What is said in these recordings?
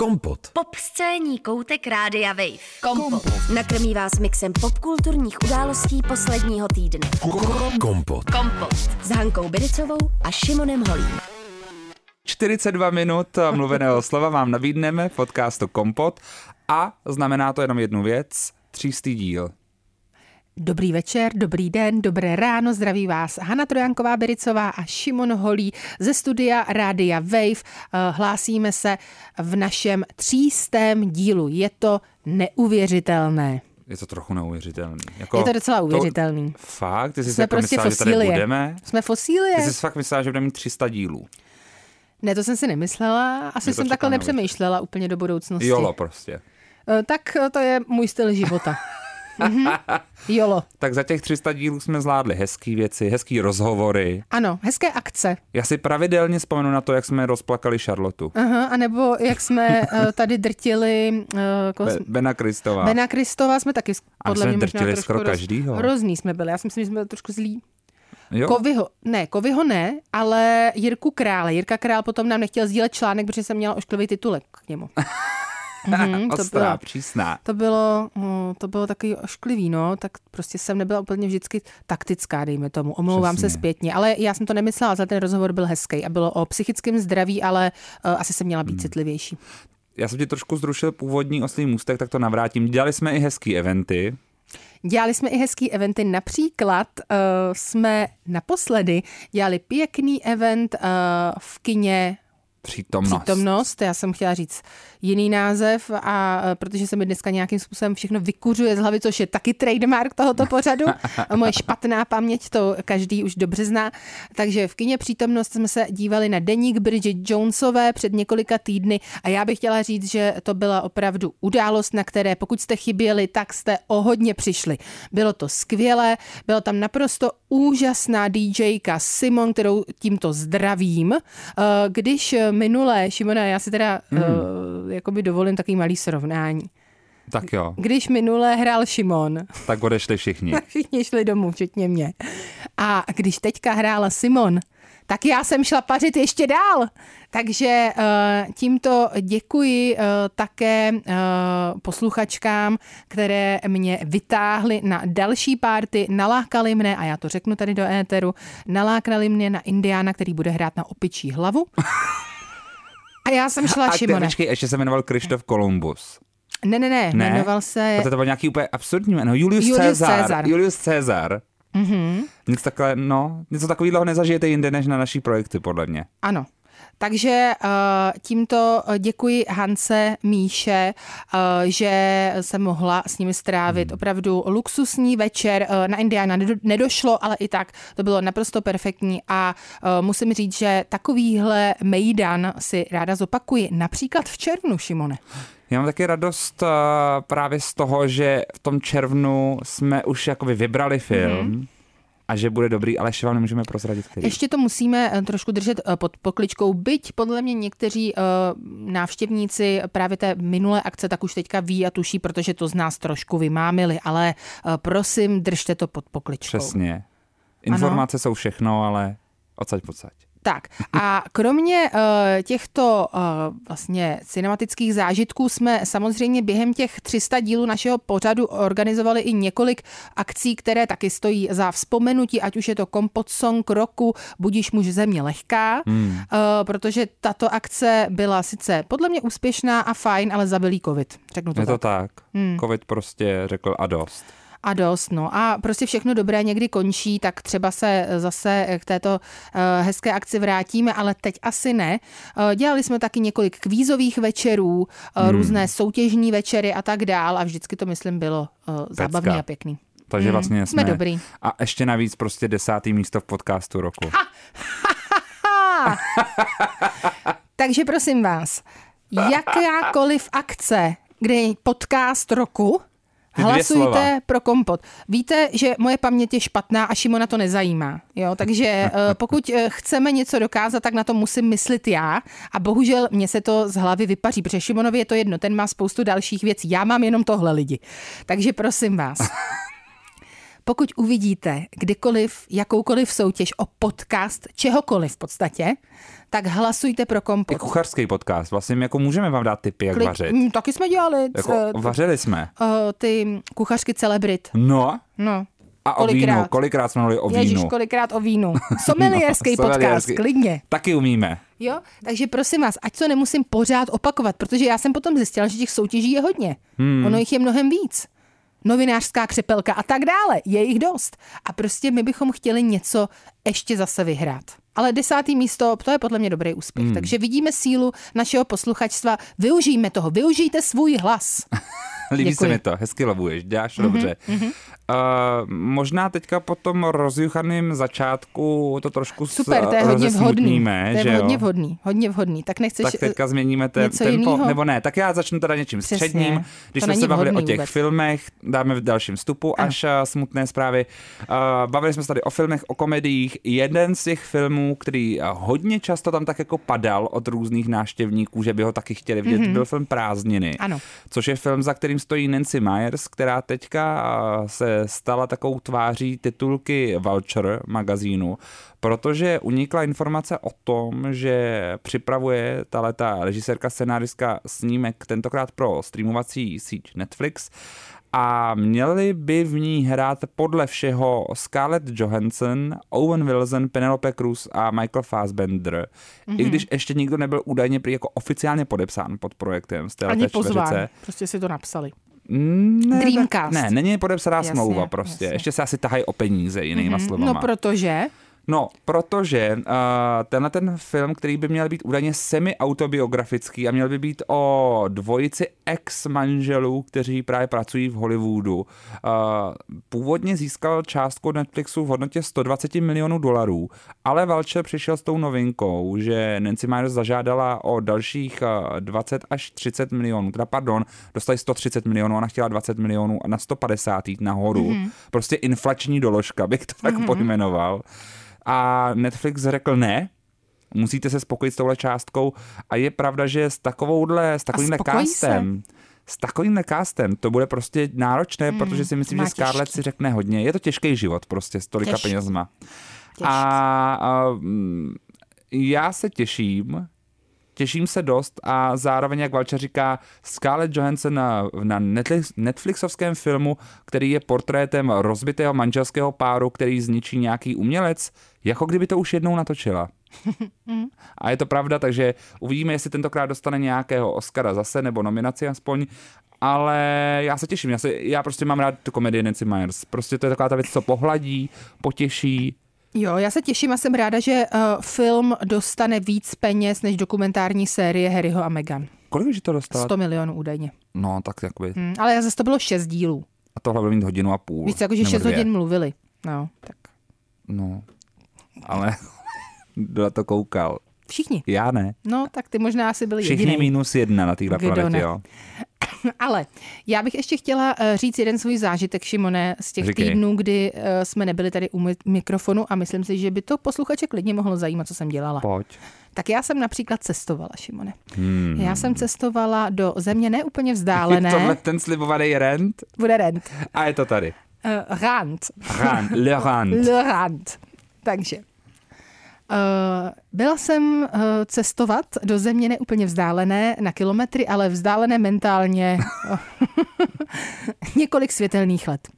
Kompot. Pop scéní koutek Rádia Wave. Kompot. Nakrmí vás mixem popkulturních událostí posledního týdne. Kompot. Kompot. S Hankou Bericovou a Šimonem Holím. 42 minut mluveného slova vám nabídneme v podcastu Kompot a znamená to jenom jednu věc, třístý díl. Dobrý večer, dobrý den, dobré ráno, zdraví vás Hana Trojanková Bericová a Šimon Holí ze studia Rádia Wave. Eh, Hlásíme se v našem třístém dílu. Je to neuvěřitelné. Je to trochu neuvěřitelný. Jako Je to docela uvěřitelný. To, fakt? Ty jsi Jsme jako prostě myslela, že tady fosílie. budeme? Jsme fosílie? Ty jsi fakt myslela, že budeme mít 300 dílů. Ne, to jsem si nemyslela. Asi jsem takhle nepřemýšlela úplně do budoucnosti. Jolo prostě. Eh, Tak to je můj styl života. Mhm. Jolo. Tak za těch 300 dílů jsme zvládli hezký věci, hezký rozhovory. Ano, hezké akce. Já si pravidelně vzpomenu na to, jak jsme rozplakali Charlotu. Aha, a nebo jak jsme eh, tady drtili uh, Be- Bena Kristová. Bena Kristova jsme taky A podle jsme mě drtili skoro roz- každýho. Hrozný jsme byli, já si myslím, že jsme byli trošku zlí. Jo? Kovyho, ne, Kovyho ne, ale Jirku Krále. Jirka Král potom nám nechtěl sdílet článek, protože jsem měla ošklivý titulek k němu. Mhm, to, Ostrá, bylo, přísná. to, bylo, mm, to bylo takový ošklivý, no, tak prostě jsem nebyla úplně vždycky taktická, dejme tomu. Omlouvám Přesně. se zpětně, ale já jsem to nemyslela, ale ten rozhovor byl hezký a bylo o psychickém zdraví, ale uh, asi jsem měla být Hmm. citlivější. Já jsem ti trošku zrušil původní oslý můstek, tak to navrátím. Dělali jsme i hezký eventy. Dělali jsme i hezký eventy, například uh, jsme naposledy dělali pěkný event uh, v kině Přítomnost. Přítomnost, já jsem chtěla říct jiný název a eh, protože se mi dneska nějakým způsobem všechno vykuřuje z hlavy, což je taky trademark tohoto pořadu. A Moje špatná paměť to každý už dobře zná. Takže v kině Přítomnost jsme se dívali na deník Bridget Jonesové před několika týdny a já bych chtěla říct, že to byla opravdu událost, na které pokud jste chyběli, tak jste o hodně přišli. Bylo to skvělé, byla tam naprosto úžasná DJka Simon, kterou tímto zdravím. Eh, Když minulé, Šimona, já si teda mm. uh, jakoby dovolím takový malý srovnání. Tak jo, Když minulé hrál Šimon, tak odešli všichni. všichni šli domů, včetně mě. A když teďka hrála Simon, tak já jsem šla pařit ještě dál. Takže uh, tímto děkuji uh, také uh, posluchačkám, které mě vytáhly na další párty, nalákali mne, a já to řeknu tady do éteru, nalákali mě na Indiána, který bude hrát na opičí hlavu. A já jsem šla, A ty, Šimone. počkej, ještě se jmenoval Krištof Kolumbus. Ne, ne, ne, Ne? jmenoval se... Protože to byl nějaký úplně absurdní jméno. Julius, Julius Caesar. Caesar. Julius Caesar. Mm-hmm. Nic, takhle, no, něco takového nezažijete jinde než na naší projekty, podle mě. Ano. Takže uh, tímto uh, děkuji Hance Míše, uh, že jsem mohla s nimi strávit Hmm. opravdu luxusní večer. Na Indiana nedo- nedošlo, ale i tak to bylo naprosto perfektní a musím říct, že takovýhle mejdan si ráda zopakuji. Například v červnu, Šimone. Já mám taky radost právě z toho, že v tom červnu jsme už jakoby vybrali film mm-hmm. A že bude dobrý, ale ještě vám nemůžeme prozradit, který. Ještě to musíme eh, trošku držet eh, pod pokličkou, byť podle mě někteří uh, návštěvníci právě té minulé akce tak už teďka ví a tuší, protože to z nás trošku vymámili, ale uh, prosím, držte to pod pokličkou. Přesně. Informace jsou všechno, ale odsaď pocať. Tak a kromě uh, těchto uh, vlastně cinematických zážitků jsme samozřejmě během těch 300 dílů našeho pořadu organizovali i několik akcí, které taky stojí za vzpomenutí, ať už je to Kompot Song roku, Budíš muž země lehká, hmm. uh, protože tato akce byla sice podle mě úspěšná a fajn, ale zabilý covid. Řeknu to Je tak. to tak. Hmm. Covid prostě řekl a dost. A dost, no. A prostě všechno dobré někdy končí, tak třeba se zase k této uh, hezké akci vrátíme, ale teď asi ne. Dělali jsme taky několik kvízových večerů, hmm. různé soutěžní večery a tak dál a vždycky to, myslím, bylo zábavný a pěkný. Takže Hmm, vlastně jsme jsme... dobrý. A ještě navíc prostě desátý místo v podcastu roku. Takže prosím vás, jakákoliv akce, kde je podcast roku, Ty dvě slova. Hlasujte pro kompot. Víte, že moje paměť je špatná a Šimona to nezajímá. Jo? Takže eh, pokud eh, chceme něco dokázat, tak na to musím myslet já. A bohužel mě se to z hlavy vypaří, protože Šimonovi je to jedno, ten má spoustu dalších věcí. Já mám jenom tohle lidi. Takže prosím vás. pokud uvidíte kdykoliv jakoukoliv soutěž o podcast, čehokoliv v podstatě, tak hlasujte pro I kompot. kuchařský podcast, vlastně jako můžeme vám dát tipy, jak Klik- vařit. Mm, taky jsme dělali Jako, c- vařili jsme. uh, ty kuchařky celebrit. No, No. a o Kolikrát? vínu, kolikrát jsme mluvili o Ježíš, vínu. kolikrát o vínu. Somelierský No, podcast, klidně. Taky umíme. Jo, takže prosím vás, ať to nemusím pořád opakovat, protože já jsem potom zjistila, že těch soutěží je hodně. Hmm. Ono jich je mnohem víc. Novinářská křepelka a tak dále, je jich dost. A prostě my bychom chtěli něco ještě zase vyhrát. Ale desátý místo, to je podle mě dobrý úspěch. Hmm. Takže vidíme sílu našeho posluchačstva, využijme toho, využijte svůj hlas. Líbí Děkuji. se mi to, hezky lobuješ, děláš mm-hmm, dobře. Mm-hmm. Uh, možná teďka po tom rozjuchaném začátku to trošku Super, to je hodně vhodný. To je že jo? hodně vhodný, hodně vhodný. Tak nechceš... tak teďka změníme te, něco tempo, jinýho? nebo ne, tak já začnu teda něčím Přesně. středním. Když To jsme se bavili o těch vůbec. filmech, dáme v dalším vstupu až uh, smutné zprávy. Uh, bavili jsme se tady o filmech, o komediích. Jeden z těch filmů, který hodně často tam tak jako padal od různých návštěvníků, že by ho taky chtěli vidět, mm-hmm. byl film Prázdniny. Ano. Což je film, za kterým stojí Nancy Myers, která teďka se stala takovou tváří titulky Vulture magazínu, protože unikla informace o tom, že připravuje ta režisérka, scenáristka snímek tentokrát pro streamovací síť Netflix a měli by v ní hrát podle všeho Scarlett Johansson, Owen Wilson, Penelope Cruz a Michael Fassbender. Mm-hmm. I když ještě nikdo nebyl údajně jako oficiálně podepsán pod projektem z téhle Ani pozván, prostě si to napsali. Ne, Dreamcast. Ne, není podepsaná Jasně, smlouva prostě. jasně. Ještě se asi tahají o peníze, jinýma mm-hmm. slovama. No protože... No, protože uh, tenhle ten film, který by měl být údajně semi-autobiografický a měl by být o dvojici ex-manželů, kteří právě pracují v Hollywoodu, uh, původně získal částku od Netflixu v hodnotě 120 milionů dolarů, ale Vulture přišel s tou novinkou, že Nancy Myers zažádala o dalších uh, 20 až 30 milionů, teda pardon, dostali 130 milionů, ona chtěla 20 milionů a na 150 jít nahoru. Mm-hmm. Prostě inflační doložka, bych to tak mm-hmm. pojmenoval. A Netflix řekl ne, musíte se spokojit s touhle částkou a je pravda, že s takovouhle, s takovýmhle castem, s takovýmhle castem to bude prostě náročné, mm, protože si myslím, že Scarlett těžký. si řekne hodně. Je to těžký život prostě s tolika Těžký. penězma. Těžký. A, a mm, já se těším, těším se dost a zároveň, jak Valča říká, Scarlett Johansson na, na Netflix, Netflixovském filmu, který je portrétem rozbitého manželského páru, který zničí nějaký umělec, jako kdyby to už jednou natočila. A je to pravda, takže uvidíme, jestli tentokrát dostane nějakého Oscara zase, nebo nominaci aspoň, ale já se těším, já, se, já prostě mám rád tu komedii Nancy Myers. Prostě to je taková ta věc, co pohladí, potěší, Jo, já se těším a jsem ráda, že uh, film dostane víc peněz než dokumentární série Harryho a Meghan. Kolik už to dostala? 100 milionů údajně. No, tak jakoby. Hmm, ale zase to bylo 6 dílů. A tohle bude mít hodinu a půl. Víc jako, že nebo 6 dvě. hodin mluvili. No, tak No, ale kdo na to koukal? všichni. Já ne. No, tak ty možná asi byli Všichni jediný. minus jedna na téhle planetě, ne? jo. Ale já bych ještě chtěla eh, říct jeden svůj zážitek, Šimone, z těch Říkej. týdnů, kdy eh, jsme nebyli tady u mi- mikrofonu a myslím si, že by to posluchače klidně mohlo zajímat, co jsem dělala. Pojď. Tak já jsem například cestovala, Šimone. Hmm. Já jsem cestovala do země neúplně vzdálené. Tohle ten slibovaný rent Bude rent. a je to tady. Uh, rant. Rand, le rand. Le rant. Takže. Uh, byla jsem uh, cestovat do země neúplně vzdálené na kilometry, ale vzdálené mentálně několik světelných let.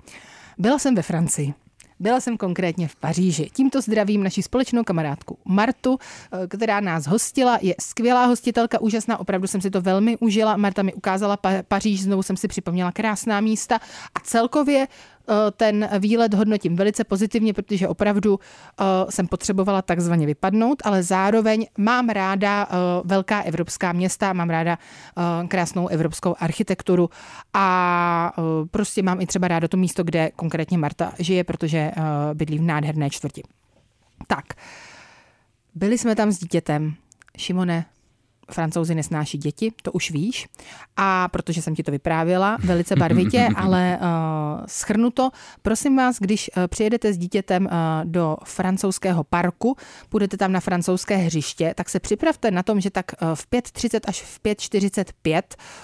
Byla jsem ve Francii. Byla jsem konkrétně v Paříži. Tímto zdravím naši společnou kamarádku Martu, eh, která nás hostila. Je skvělá hostitelka, úžasná, opravdu jsem si to velmi užila. Marta mi ukázala pa- Paříž, znovu jsem si připomněla krásná místa a celkově eh, ten výlet hodnotím velice pozitivně, protože opravdu eh, jsem potřebovala takzvaně vypadnout, ale zároveň mám ráda eh, velká evropská města, mám ráda eh, krásnou evropskou architekturu a eh, prostě mám i třeba ráda to místo, kde konkrétně Marta žije, protože eh, bydlí v nádherné čtvrti. Tak, byli jsme tam s dítětem. Šimone, Francouzi nesnáší děti, to už víš. A protože jsem ti to vyprávěla velice barvitě, ale uh, schrnuto, prosím vás, když uh, přijedete s dítětem uh, do francouzského parku, půjdete tam na francouzské hřiště, tak se připravte na tom, že tak uh, v 5.30 až v 5.45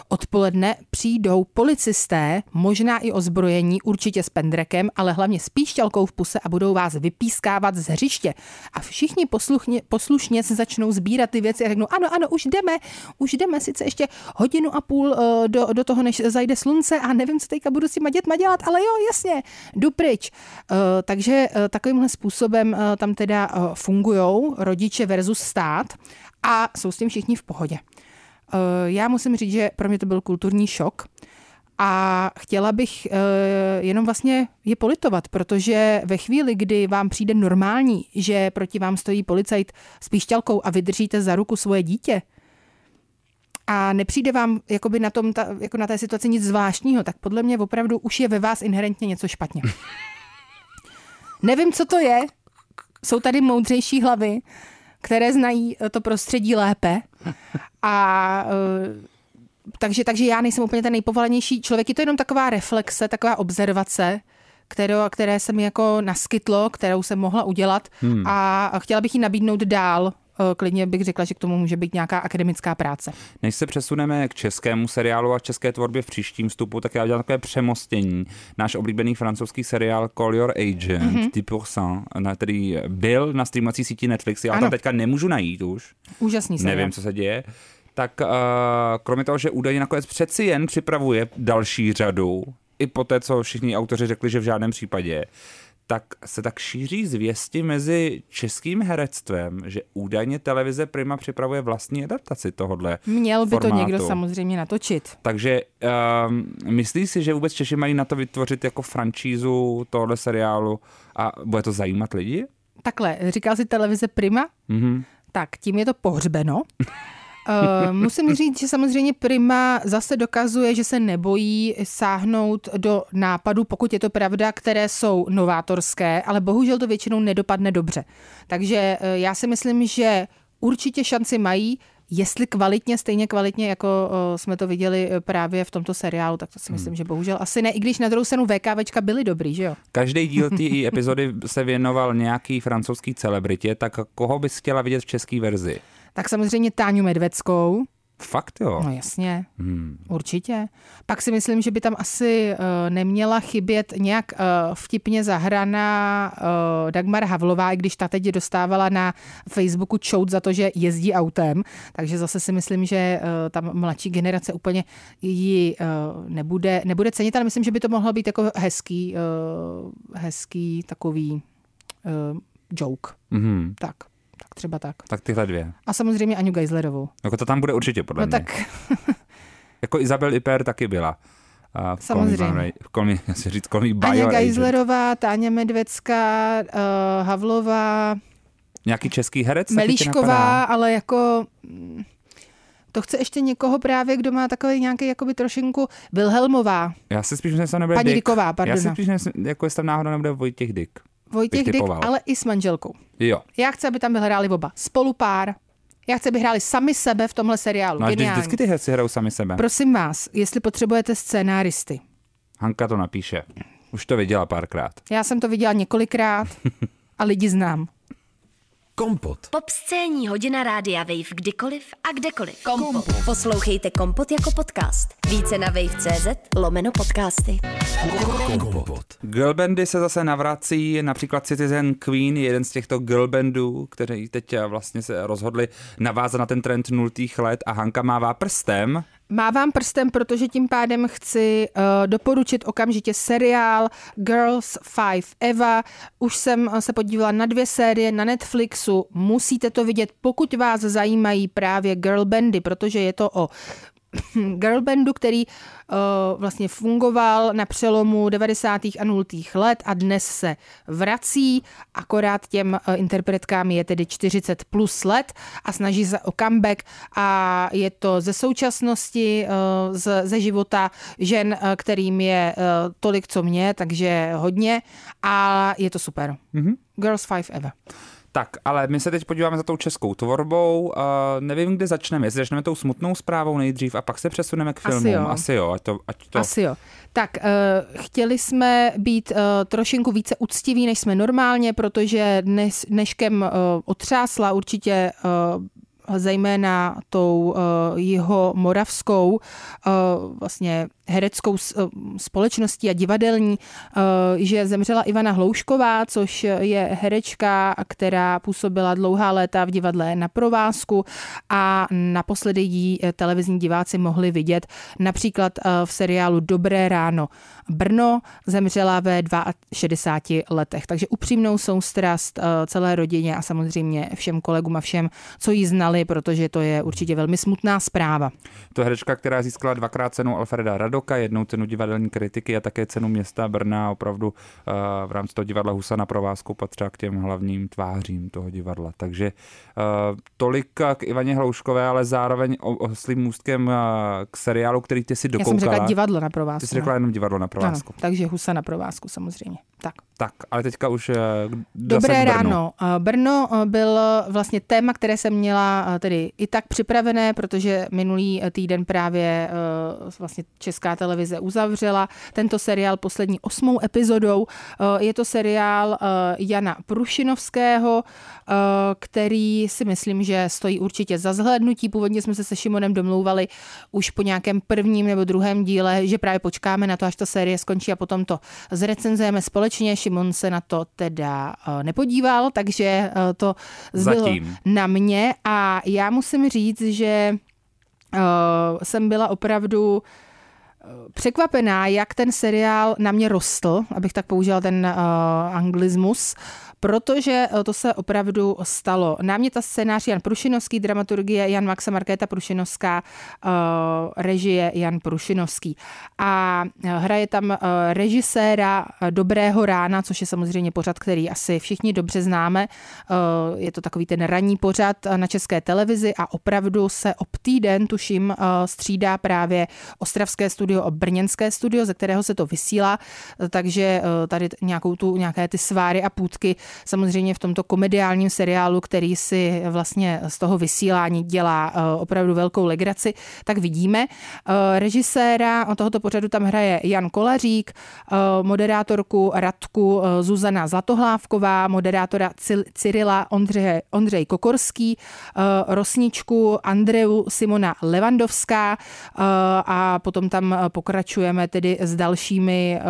odpoledne přijdou policisté, možná i ozbrojení, určitě s pendrekem, ale hlavně s píšťalkou v puse a budou vás vypískávat z hřiště. A všichni posluchně, poslušně se začnou sbírat ty věci a řeknou, ano, ano, už jdeme, už jdeme sice ještě hodinu a půl uh, do, do toho, než zajde slunce a nevím, co teďka budu s těma dětma dělat, ale jo, jasně, jdu pryč. Uh, takže uh, takovýmhle způsobem tam teda fungují rodiče versus stát a jsou s tím všichni v pohodě. Já musím říct, že pro mě to byl kulturní šok. A chtěla bych jenom vlastně je politovat, protože ve chvíli, kdy vám přijde normální, že proti vám stojí policajt s píšťalkou a vydržíte za ruku svoje dítě, a nepřijde vám jakoby na, tom, ta, jako na té situaci nic zvláštního, tak podle mě opravdu už je ve vás inherentně něco špatně. Nevím, co to je. Jsou tady moudřejší hlavy, které znají to prostředí lépe. A uh, takže, takže já nejsem úplně ten nejpovolenější člověk. Je to jenom taková reflexe, taková observace, kterou, které se mi jako naskytlo, kterou jsem mohla udělat hmm. a chtěla bych ji nabídnout dál Eh, klidně bych řekla, že k tomu může být nějaká akademická práce. Než se přesuneme k českému seriálu a české tvorbě v příštím vstupu, tak já udělám takové přemostění. Náš oblíbený francouzský seriál Call Your Agent, mm-hmm. 10%, který byl na streamovací síti Netflix, já tam teďka nemůžu najít už. Úžasný seriál. Nevím, co se děje tak uh, kromě toho, že údajně nakonec přeci jen připravuje další řadu, i po té, co všichni autoři řekli, že v žádném případě, tak se tak šíří zvěsti mezi českým herectvem, že údajně televize Prima připravuje vlastní adaptaci tohohle Měl by formátu. to někdo samozřejmě natočit. Takže um, myslí si, že vůbec Češi mají na to vytvořit jako franšízu tohle seriálu a bude to zajímat lidi? Takhle, říkal si televize Prima? Mm-hmm. Tak tím je to pohřbeno. Uh, musím říct, že samozřejmě Prima zase dokazuje, že se nebojí sáhnout do nápadů, pokud je to pravda, které jsou novátorské, ale bohužel to většinou nedopadne dobře. Takže uh, já si myslím, že určitě šanci mají, Jestli kvalitně, stejně kvalitně, jako uh, jsme to viděli právě v tomto seriálu, tak to si myslím, hmm. že bohužel asi ne, i když na druhou stranu VKVčka byly dobrý, že jo? Každý díl té epizody se věnoval nějaký francouzský celebritě, tak koho bys chtěla vidět v české verzi? Tak samozřejmě Táňu Medveckou. Fakt jo? No jasně, hmm. určitě. Pak si myslím, že by tam asi uh, neměla chybět nějak uh, vtipně zahraná uh, Dagmar Havlová, i když ta teď dostávala na Facebooku čout za to, že jezdí autem, takže zase si myslím, že uh, tam mladší generace úplně ji uh, nebude, nebude cenit, ale myslím, že by to mohlo být jako hezký, uh, hezký takový uh, joke. Mm-hmm. Tak třeba tak. Tak tyhle dvě. A samozřejmě Aňu Geislerovou. Jako to tam bude určitě, podle no mě. tak. jako Izabel Iper taky byla. A Samozřejmě. Kolmi, já si říct, kolmi Aňa Geislerová, Táně Medvecká, uh, Havlová. Nějaký český herec? Melíšková, ale jako... Mm, to chce ještě někoho právě, kdo má takový nějaký jakoby trošinku Wilhelmová. Já si spíš myslím, nebude Paní Dick. Diková, pardon. Já si spíš myslím, jako jestli tam náhodou nebude Vojtěch Dick. Vojtěch Dick, ale i s manželkou. Jo. Já chci, aby tam hráli oba. Spolupár. Já chci, aby hráli sami sebe v tomhle seriálu. No a vždycky ty herci hrajou sami sebe. Prosím vás, jestli potřebujete scénáristy. Hanka to napíše. Už to viděla párkrát. Já jsem to viděla několikrát a lidi znám. Kompot. Pop scéní hodina rádia Wave kdykoliv a kdekoliv. Kompot. Kompot. Poslouchejte Kompot jako podcast. Více na wave.cz lomeno podcasty. Kompot. Girlbandy se zase navrací, například Citizen Queen, jeden z těchto girlbandů, kteří teď vlastně se rozhodli navázat na ten trend nultých let a Hanka mává prstem Mávám prstem, protože tím pádem chci uh, doporučit okamžitě seriál Girls Five Eva. Už jsem se podívala na dvě série na Netflixu. Musíte to vidět, pokud vás zajímají právě girl bandy, protože je to o girlbandu, který uh, vlastně fungoval na přelomu 90. a 0. let a dnes se vrací, akorát těm uh, interpretkám je tedy 40 plus let a snaží se o comeback a je to ze současnosti, uh, z, ze života žen, uh, kterým je uh, tolik, co mě, takže hodně a je to super. Mm-hmm. Girls Five Ever. Tak, ale my se teď podíváme za tou českou tvorbou. Uh, nevím, kde začneme. Jestli začneme tou smutnou zprávou nejdřív a pak se přesuneme k filmům. Asi jo. Asi jo ať to, ať to... Asi jo. Tak, uh, chtěli jsme být uh, trošinku více uctiví, než jsme normálně, protože dnes, dneškem uh, otřásla určitě uh, zejména tou uh, jeho moravskou uh, vlastně hereckou eh, společností a divadelní, uh, že zemřela Ivana Hloušková, což je herečka, která působila dlouhá léta v divadle na provázku a naposledy jí televizní diváci mohli vidět například v seriálu Dobré ráno Brno, zemřela ve 62 letech. Takže upřímnou soustrast celé rodině a samozřejmě všem kolegům a všem, co jí znali, protože to je určitě velmi smutná zpráva. To herečka, která získala dvakrát cenu Alfreda Radoka, jednou cenu divadelní kritiky a také cenu města Brna. Opravdu uh, v rámci toho divadla Husa na provázku patřila k těm hlavním tvářím toho divadla. Takže uh, tolik k Ivaně Hlouškové, ale zároveň oslým můstkem uh, k seriálu, který ty si dokoukala. Já jsem řekla divadlo na provázku. Ty jsi řekla jenom divadlo na provázku. Ano, takže Husa na provázku samozřejmě. Tak. Tak, ale teďka už Dobré ráno. Brno byl vlastně téma, které jsem měla tedy i tak připravené, protože minulý týden právě vlastně Česká televize uzavřela tento seriál poslední osmou epizodou. Je to seriál Jana Prušinovského, který si myslím, že stojí určitě za zhlédnutí. Původně jsme se se Šimonem domlouvali už po nějakém prvním nebo druhém díle, že právě počkáme na to, až ta série skončí a potom to zrecenzujeme společně. Šimon se na to teda nepodíval, takže to zbylo Zatím. na mě a já musím říct, že jsem byla opravdu překvapená, jak ten seriál na mě rostl, abych tak použila ten uh, anglismus. Uh, protože eh, to se opravdu stalo. Náměta scénář Jan Prušinovský, dramaturgie Jan Maxa Markéta Prušinovská, eh, režie Jan Prušinovský. A eh, hraje tam režiséra Dobrého rána, což je samozřejmě pořad, který asi všichni dobře známe. Je to takový ten ranní pořad na české televizi a opravdu se ob týden, tuším, střídá právě Ostravské studio a Brněnské studio, ze kterého se to vysílá, takže tady nějakou tu, nějaké ty sváry a půdky samozřejmě v tomto komediálním seriálu, který si vlastně z toho vysílání dělá eh, opravdu velkou legraci, tak vidíme. Eh, režiséra tohoto pořadu tam hraje Jan Kolařík, eh, moderátorku Radku Zuzana Zlatohlávková, moderátora Cyrila Ondřej, Ondřej Kokorský, rosničku Andreu Simona Levandovská a potom tam pokračujeme tedy s dalšími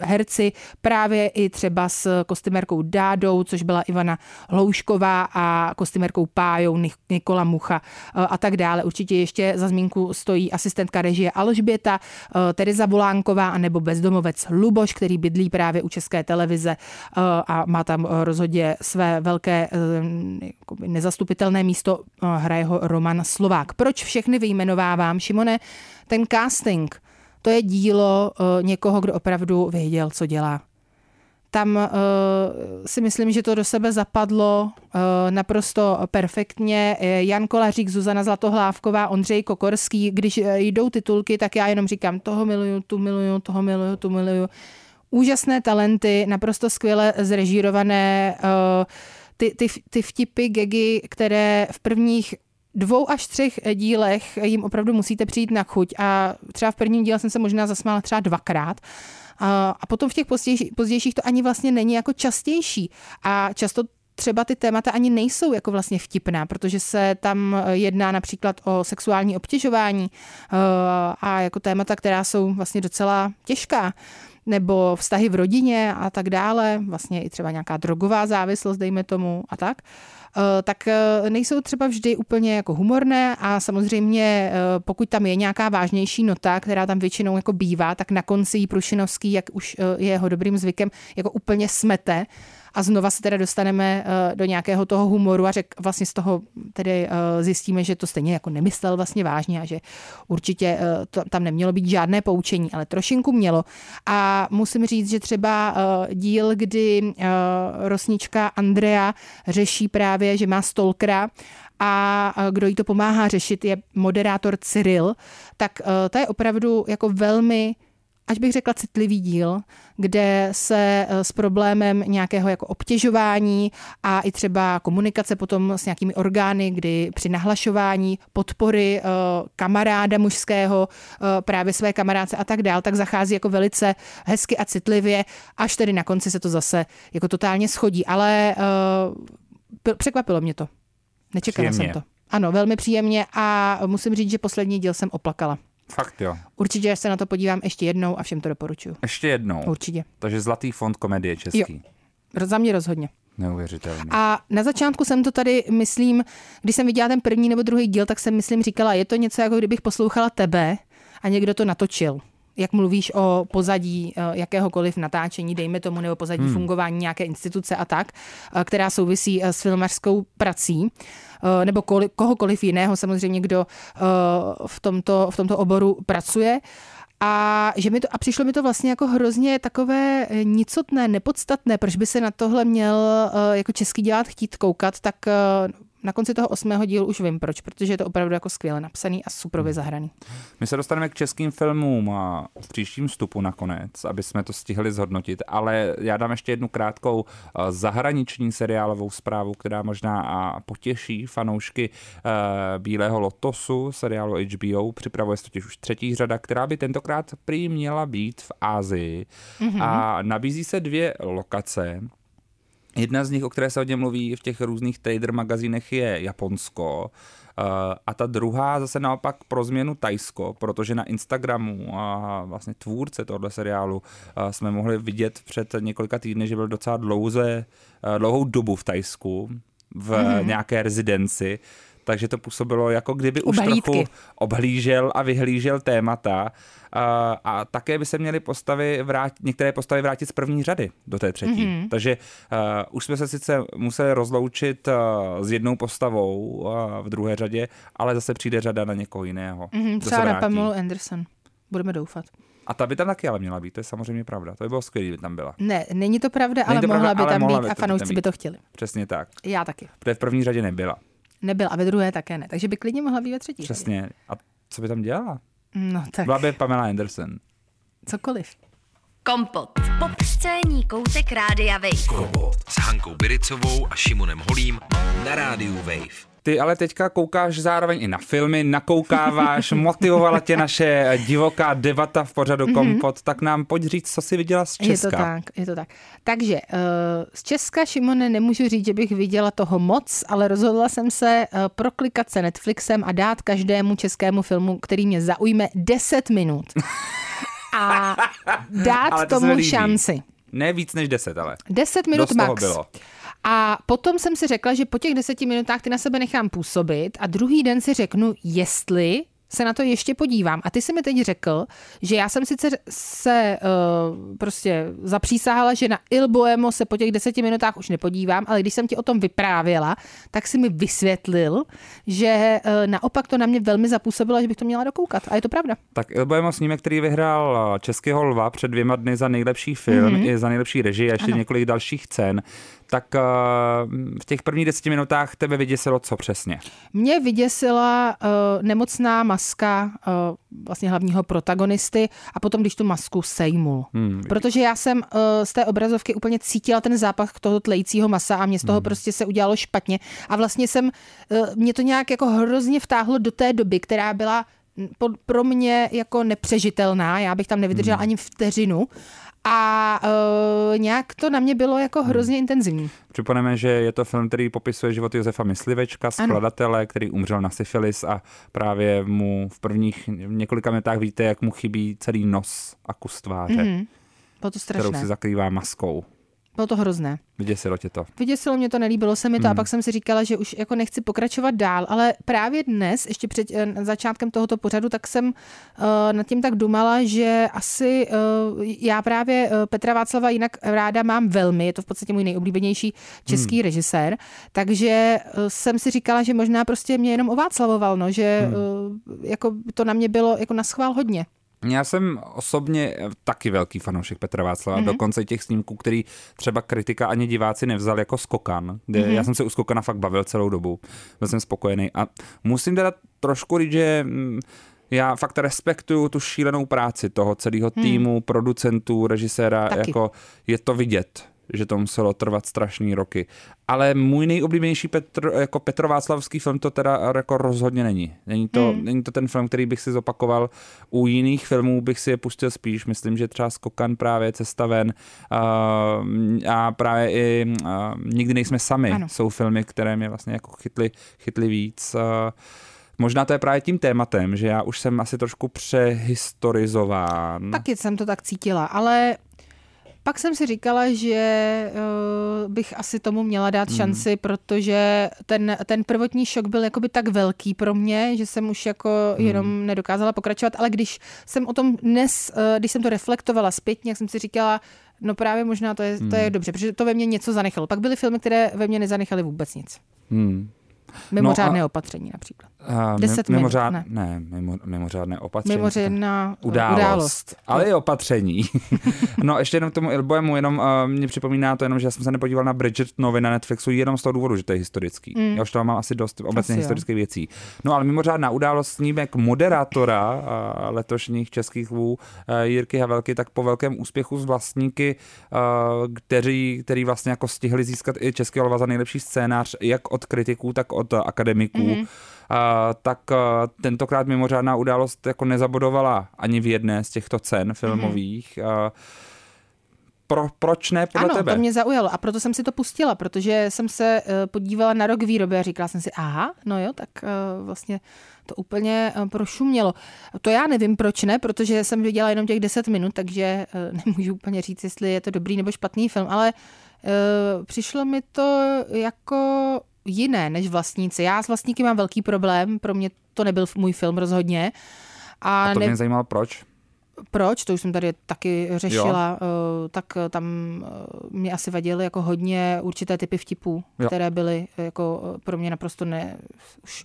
herci, právě i třeba s kostymérkou kostymérkou Dádou, což byla Ivana Hloušková a kostymérkou Pájou Nikola Mucha eh, a tak dále. Určitě ještě za zmínku stojí asistentka režie Alžběta, eh, Tereza Volánková a nebo bezdomovec Luboš, který bydlí právě u České televize eh, a má tam rozhodně své velké nezastupitelné místo, hraje ho Roman Slovák. Proč všechny vyjmenovávám? Šimone, ten casting, to je dílo někoho, kdo opravdu věděl, co dělá tam uh, si myslím, že to do sebe zapadlo uh, naprosto perfektně. Jan Kolařík, Zuzana Zlatohlávková, Ondřej Kokorský, když jdou titulky, tak já jenom říkám, toho miluju, tu miluju, toho miluju, tu miluju. Úžasné talenty, naprosto skvěle zrežírované, uh, ty, ty, ty vtipy, gegy, které v prvních dvou až třech dílech jim opravdu musíte přijít na chuť a třeba v prvním díle jsem se možná zasmála třeba dvakrát, a potom v těch pozdějších, pozdějších to ani vlastně není jako častější. A často třeba ty témata ani nejsou jako vlastně vtipná, protože se tam jedná například o sexuální obtěžování eh, a jako témata, která jsou vlastně docela těžká nebo vztahy v rodině a tak dále, vlastně i třeba nějaká drogová závislost, dejme tomu a tak. Eh, tak eh, nejsou třeba vždy úplně jako humorné a samozřejmě eh, pokud tam je nějaká vážnější nota, která tam většinou jako bývá, tak na konci jí Prušinovský, jak už je jeho dobrým zvykem, jako úplně smete a znova se teda dostaneme eh, do nějakého toho humoru a řek, vlastně z toho tedy eh, zjistíme, že to stejně jako nemyslel vlastně vážně a že určitě eh, to, tam nemělo být žádné poučení, ale trošinku mělo. A musím říct, že třeba díl, kdy rosnička Andrea řeší právě, že má stolkra a kdo jí to pomáhá řešit, je moderátor Cyril, tak to je opravdu jako velmi až bych řekla, citlivý díl, kde se eh, s problémem nějakého jako obtěžování a i třeba komunikace potom s nějakými orgány, kdy při nahlašování podpory eh, kamaráda mužského, eh, právě své kamarádce a tak dál, tak zachází jako velice hezky a citlivě, až tedy na konci se to zase jako totálně schodí. Ale překvapilo mě to. Nečekala příjemně. jsem to. Ano, velmi příjemně a musím říct, že poslední díl jsem oplakala. Fakt jo. Určitě se na to podívám ještě jednou a všem to doporučuji. Ještě jednou? Určitě. Takže Zlatý fond komedie český. Jo. Za mě rozhodně. Neuvěřitelně. A na začátku jsem to tady, myslím, když jsem viděla ten první nebo druhý díl, tak jsem, myslím, říkala, je to něco, jako kdybych poslouchala tebe a někdo to natočil jak mluvíš o pozadí eh, jakéhokoliv natáčení, dejme tomu, nebo pozadí hmm. fungování nějaké instituce a tak, eh, která souvisí eh, s filmařskou prací, nebo kohokoliv jiného samozřejmě, kdo v tomto, v tomto oboru pracuje. A, že mi to, a přišlo mi to vlastně jako hrozně takové nicotné, nepodstatné, proč by se na tohle měl jako český dělat chtít koukat, tak na konci toho osmého dílu už vím proč, protože je to opravdu jako skvěle napsaný a super zahraný. My se dostaneme k českým filmům a v příštím vstupu nakonec, aby jsme to stihli zhodnotit, ale já dám ještě jednu krátkou eh, zahraniční seriálovou zprávu, která možná a potěší fanoušky eh, Bílého lotosu, seriálu HBO. Připravuje se totiž už třetí řada, která by tentokrát prý měla být v Ázii. Mm-hmm. A nabízí se dvě lokace. Jedna z nich, o které se hodně mluví v těch různých trader magazínech, je Japonsko. Eh, a ta druhá zase naopak pro změnu Tajsko, protože na Instagramu a vlastně tvůrce tohle seriálu eh, jsme mohli vidět před několika týdny, že byl docela dlouze, eh, dlouhou dobu v Tajsku, v mm. nějaké rezidenci, takže to působilo jako kdyby už trochu obhlížel a vyhlížel témata a, a také by se měly postavy vrátit, některé postavy vrátit z první řady do té třetí. Mm-hmm. Takže uh, už jsme se sice museli rozloučit uh, s jednou postavou uh, v druhé řadě, ale zase přijde řada na někoho jiného. Mm-hmm, třeba na Pamela Anderson. Budeme doufat. A ta by tam taky ale měla být, to je samozřejmě pravda. To by bylo skvělé, by tam byla. Ne, není to pravda, není ale to mohla pravda, by tam mohla být by a fanoušci by to chtěli. Přesně tak. Já taky. Protože v první řadě nebyla. Nebyla a ve druhé také ne, takže by klidně mohla být ve třetí. Přesně. A co by tam dělala? No tak. Byla by Pamela Anderson. Cokoliv. Kompot. Pop scéní koutek Rádia Wave. Kompot s Hankou Biricovou a Šimonem Holím na Rádiu Wave. Ty ale teďka koukáš zároveň i na filmy, nakoukáváš, motivovala tě naše divoká debata v pořadu mm-hmm. Kompot, tak nám pojď říct, co jsi viděla z Česka. Je to tak, je to tak. Takže uh, z Česka, Šimone, nemůžu říct, že bych viděla toho moc, ale rozhodla jsem se uh, proklikat se Netflixem a dát každému českému filmu, který mě zaujme 10 minut. a dát to tomu šanci. Ne víc než 10, ale. 10 minut max. Bylo. A potom jsem si řekla, že po těch deseti minutách ty na sebe nechám působit a druhý den si řeknu, jestli se na to ještě podívám. A ty jsi mi teď řekl, že já jsem sice se uh, prostě zapřísahala, že na Il Boemo se po těch deseti minutách už nepodívám, ale když jsem ti o tom vyprávěla, tak si mi vysvětlil, že uh, naopak to na mě velmi zapůsobilo, že bych to měla dokoukat. A je to pravda. Tak Il Boemo snímek, který vyhrál Českého lva před dvěma dny za nejlepší film mm-hmm. i za nejlepší režii a ještě ano. několik dalších cen, tak uh, v těch prvních deseti minutách tebe vyděsilo co přesně? Mě vyděsila uh, nemocná maska uh, vlastně hlavního protagonisty a potom, když tu masku sejmul. Hmm. Protože já jsem uh, z té obrazovky úplně cítila ten zápach toho tlejícího masa a mě z toho hmm. prostě se udělalo špatně. A vlastně jsem, uh, mě to nějak jako hrozně vtáhlo do té doby, která byla pro mě jako nepřežitelná. Já bych tam nevydržela hmm. ani vteřinu a uh, nějak to na mě bylo jako hrozně hmm. intenzivní. Připomeneme, že je to film, který popisuje život Josefa Myslivečka, skladatele, ano. který umřel na syfilis a právě mu v prvních několika minutách víte, jak mu chybí celý nos a kus tváře. Mm-hmm. To strašné. Kterou si zakrývá maskou. Bylo to hrozné. Vyděsilo tě to? Vyděsilo mě to, nelíbilo se mi to mm. a hmm. pak jsem si říkala, že už jako nechci pokračovat dál, ale právě dnes, ještě před uh, začátkem tohoto pořadu, tak jsem uh, nad tím tak dumala, že asi uh, já právě uh, Petra Václava jinak ráda mám velmi, je to v podstatě můj nejoblíbenější český mm. režisér, takže uh, jsem si říkala, že možná prostě mě jenom ováclavoval, no, že mm. uh, jako to na mě bylo jako na schvál hodně. Já jsem osobně taky velký fanoušek Petra Václava, mm-hmm. dokonce těch snímků, který třeba kritika ani diváci nevzal jako Skokan, kde mm-hmm. já jsem se u Skokana fakt bavil celou dobu, byl jsem spokojený a musím teda trošku říct, že mm, já fakt respektuju tu šílenou práci toho celého hmm. týmu, producentů, režiséra, Taky. jako je to vidět že to muselo trvat strašný roky. Ale můj nejoblíbenější Petr, jako Petr Václavský film to teda jako rozhodně není. Není to, mm. není to ten film, který bych si zopakoval. U jiných filmů bych si je pustil spíš. Myslím, že třeba Skokan právě Cesta ven uh, a právě i uh, Nikdy nejsme sami ano. jsou filmy, které mě vlastně jako chytly, chytly víc. Uh, Možná to je právě tím tématem, že já už jsem asi trošku přehistorizován. Taky jsem to tak cítila, ale pak jsem si říkala, že uh, bych asi tomu měla dát hmm. šanci, mm. protože ten, ten prvotní šok byl jakoby tak velký pro mě, že jsem už jako mm. jenom nedokázala pokračovat, ale když jsem o tom dnes, uh, když jsem to reflektovala zpětně, jak jsem si říkala, no právě možná to je, mm. to je hmm. dobře, protože to ve mně něco zanechalo. Pak byly filmy, které ve mně nezanechaly vůbec nic. Mm. Mimořádné no a, opatření například. Uh, Deset mimořád, minut, ne. ne mimo, mimořádné opatření. Mimořádná událost. událost. Ale i opatření. no ještě jenom k tomu Ilboemu, jenom uh, mě připomíná to jenom, že já jsem se nepodíval na Bridgertonovi na Netflixu jenom z toho důvodu, že to je historický. Mm. Já už tam mám asi dost obecně asi historických věcí. No ale mimořádná událost snímek moderátora uh, letošních českých vů uh, Jirky Havelky, tak po velkém úspěchu s vlastníky, uh, kteří, který vlastně jako stihli získat i Českého lva za nejlepší scénář, jak od kritiků, tak od akademiků, mm tak tentokrát mimořádná událost jako nezabodovala ani v jedné z těchto cen filmových. Mm-hmm. Pro, proč ne podle ano, tebe? to mě zaujalo a proto jsem si to pustila, protože jsem se e, podívala na rok výroby a říkala jsem si, aha, no jo, tak e, vlastně to úplně e, prošumělo. To já nevím, proč ne, protože jsem viděla jenom těch 10 minut, takže nemůžu úplně říct, jestli je to dobrý nebo špatný film, ale přišlo mi to jako jiné než vlastníci. Já s vlastníky mám velký problém, pro mě to nebyl můj film rozhodně. A, a to ne... mě zajímalo proč? Proč? To už jsem tady taky řešila. Jo. Eh, tak tam eh, mě asi vadily jako hodně určité typy vtipů, jo. které byly jako eh, pro mě naprosto ne, už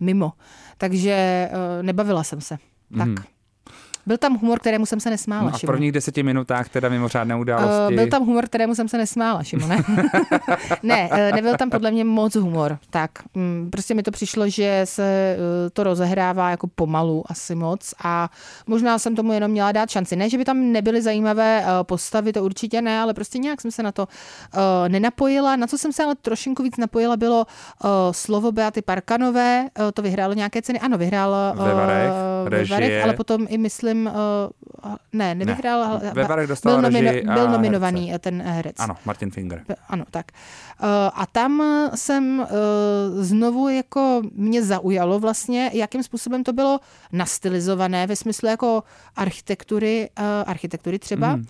mimo. Takže nebavila jsem se. Mm. Byl tam humor, kterému jsem se nesmála. No a v prvních deseti minutách teda mimořádné události. Uh, byl tam humor, kterému jsem se nesmála, Šimone. ne, uh, nebyl tam podle mě moc humor. Tak, um, prostě mi to přišlo, že se uh, to rozehrává jako pomalu asi moc a možná jsem tomu jenom měla dát šanci. Ne, že by tam nebyly zajímavé postavy, to určitě ne, ale prostě nějak jsem se na to nenapojila. Na co jsem se ale trošinku víc napojila, bylo slovo Beaty Parkanové, to vyhrálo nějaké ceny. Ano, vyhrál ve Varech, ve Varech, ale potom i myslím myslím, uh, ne, nevyhrál. Ne. Ve dostal byl, nomino, byl nominovaný herce. ten herec. Ano, Martin Finger. Ano, tak. Uh, a tam jsem uh, znovu jako mě zaujalo vlastně, jakým způsobem to bylo nastylizované ve smyslu jako architektury, uh, architektury třeba. Mm.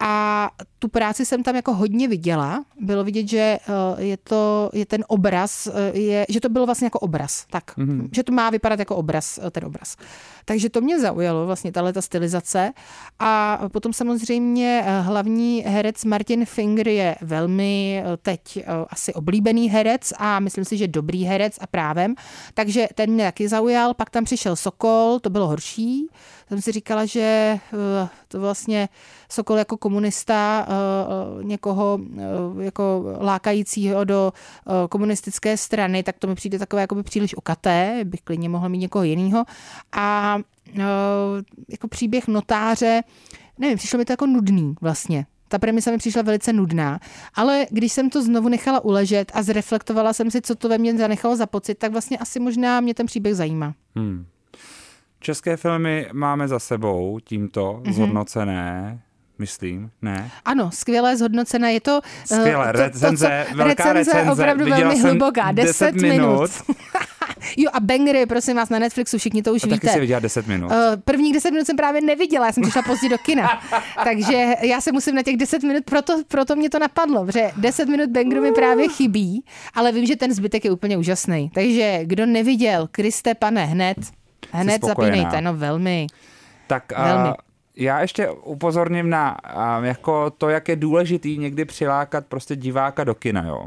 A tu práci jsem tam jako hodně viděla. Bylo vidět, že eh, je to, je ten obraz, eh, je, že to bylo vlastně jako obraz. Tak, mm-hmm. že to má vypadat jako obraz, eh, ten obraz. Takže to mě zaujalo, vlastně tahle ta stylizace. A potom samozřejmě hlavní herec Martin Finger je velmi teď asi oblíbený herec a myslím si, že dobrý herec a právem. Takže ten mě taky zaujal. Pak tam přišel Sokol, to bylo horší jsem si říkala, že eh, to vlastně Sokol jako komunista eh, eh, někoho jako lákajícího do komunistické strany, tak to mi přijde takové jako by příliš okaté, bych klidně mohla mít někoho jiného. A jako příběh notáře, nevím, přišlo mi to jako nudný vlastně. Ta premisa mi přišla velice nudná, ale když jsem to znovu nechala uležet a zreflektovala jsem si, co to ve mně zanechalo za pocit, tak vlastně asi možná mě ten příběh zajímá. Hmm. České filmy máme za sebou tímto mm-hmm. zhodnocené myslím, ne? Ano, skvěle zhodnocené. Je to... Eh, skvěle, recenze, to, co, velká recenze, recenze opravdu velmi hluboká, 10 minut. minut. jo a Bangry, prosím vás, na Netflixu, všichni to už a víte. Taky si viděla 10 minut. Uh, prvních 10 minut jsem právě neviděla, já jsem přišla pozdě do kina. Takže já se musím na těch 10 minut, proto, proto mě to napadlo, že 10 minut Bangry mi právě chybí, ale vím, že ten zbytek je úplně úžasný. Takže kdo neviděl, Kriste pane, hned Hned zapínejte, no velmi. Tak velmi. já ještě upozorním na jako to, jak je důležitý někdy přilákat prostě diváka do kina, jo.